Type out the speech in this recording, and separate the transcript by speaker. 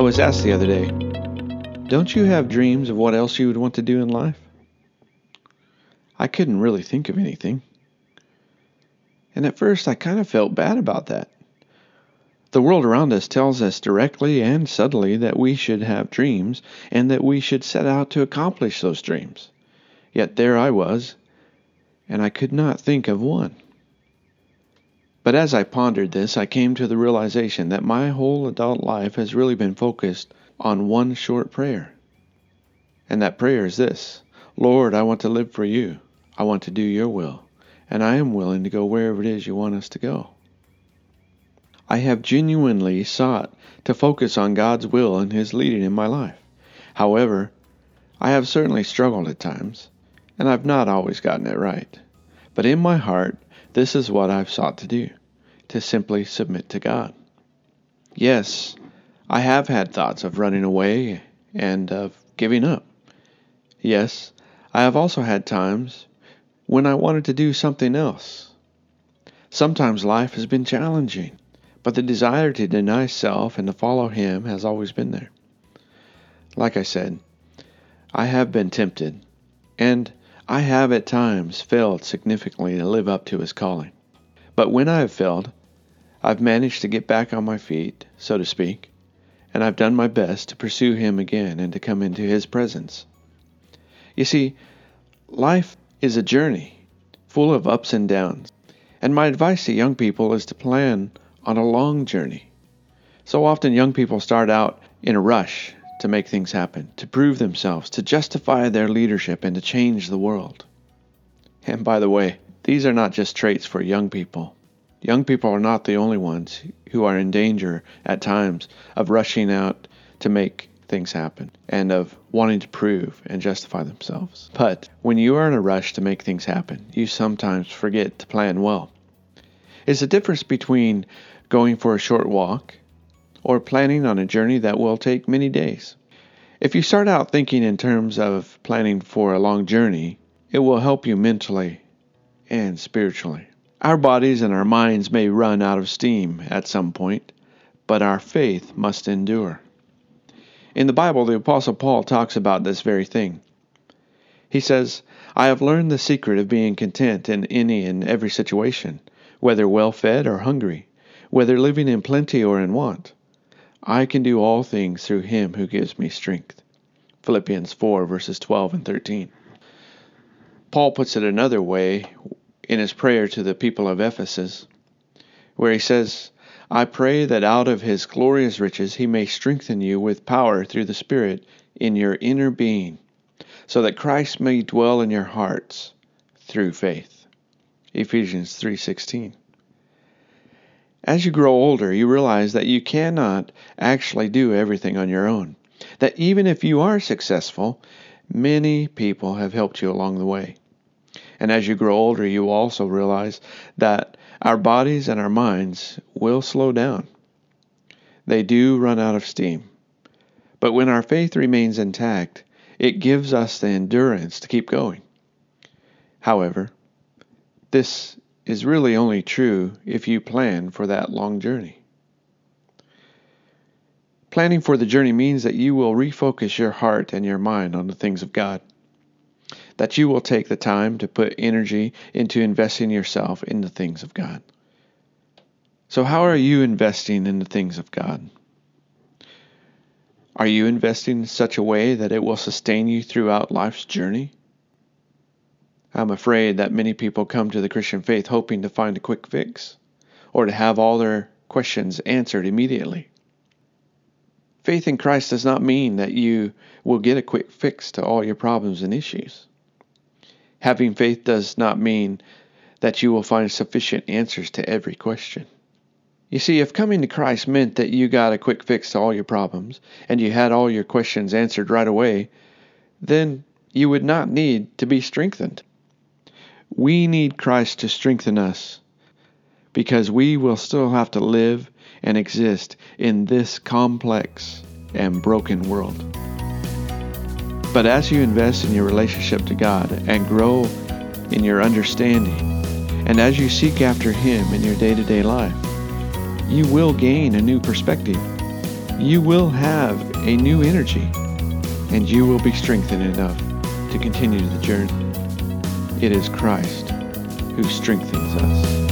Speaker 1: I was asked the other day, don't you have dreams of what else you would want to do in life? I couldn't really think of anything. And at first I kind of felt bad about that. The world around us tells us directly and subtly that we should have dreams and that we should set out to accomplish those dreams. Yet there I was, and I could not think of one. But as I pondered this, I came to the realization that my whole adult life has really been focused on one short prayer. And that prayer is this Lord, I want to live for you. I want to do your will. And I am willing to go wherever it is you want us to go. I have genuinely sought to focus on God's will and His leading in my life. However, I have certainly struggled at times, and I've not always gotten it right. But in my heart, this is what I've sought to do to simply submit to God. Yes, I have had thoughts of running away and of giving up. Yes, I have also had times when I wanted to do something else. Sometimes life has been challenging, but the desire to deny self and to follow Him has always been there. Like I said, I have been tempted, and I have at times failed significantly to live up to his calling. But when I have failed, I've managed to get back on my feet, so to speak, and I've done my best to pursue him again and to come into his presence. You see, life is a journey full of ups and downs, and my advice to young people is to plan on a long journey. So often young people start out in a rush to make things happen, to prove themselves, to justify their leadership, and to change the world. And by the way, these are not just traits for young people. Young people are not the only ones who are in danger at times of rushing out to make things happen and of wanting to prove and justify themselves. But when you are in a rush to make things happen, you sometimes forget to plan well. It's the difference between going for a short walk or planning on a journey that will take many days. If you start out thinking in terms of planning for a long journey, it will help you mentally and spiritually. Our bodies and our minds may run out of steam at some point, but our faith must endure. In the Bible, the Apostle Paul talks about this very thing. He says, I have learned the secret of being content in any and every situation, whether well fed or hungry, whether living in plenty or in want. I can do all things through him who gives me strength. Philippians 4, verses 12 and 13. Paul puts it another way in his prayer to the people of Ephesus, where he says, I pray that out of his glorious riches he may strengthen you with power through the Spirit in your inner being, so that Christ may dwell in your hearts through faith. Ephesians 3:16. As you grow older, you realize that you cannot actually do everything on your own. That even if you are successful, many people have helped you along the way. And as you grow older, you also realize that our bodies and our minds will slow down. They do run out of steam. But when our faith remains intact, it gives us the endurance to keep going. However, this is really only true if you plan for that long journey. Planning for the journey means that you will refocus your heart and your mind on the things of God. That you will take the time to put energy into investing yourself in the things of God. So, how are you investing in the things of God? Are you investing in such a way that it will sustain you throughout life's journey? I'm afraid that many people come to the Christian faith hoping to find a quick fix or to have all their questions answered immediately. Faith in Christ does not mean that you will get a quick fix to all your problems and issues. Having faith does not mean that you will find sufficient answers to every question. You see, if coming to Christ meant that you got a quick fix to all your problems and you had all your questions answered right away, then you would not need to be strengthened. We need Christ to strengthen us because we will still have to live and exist in this complex and broken world. But as you invest in your relationship to God and grow in your understanding, and as you seek after Him in your day to day life, you will gain a new perspective. You will have a new energy, and you will be strengthened enough to continue the journey. It is Christ who strengthens us.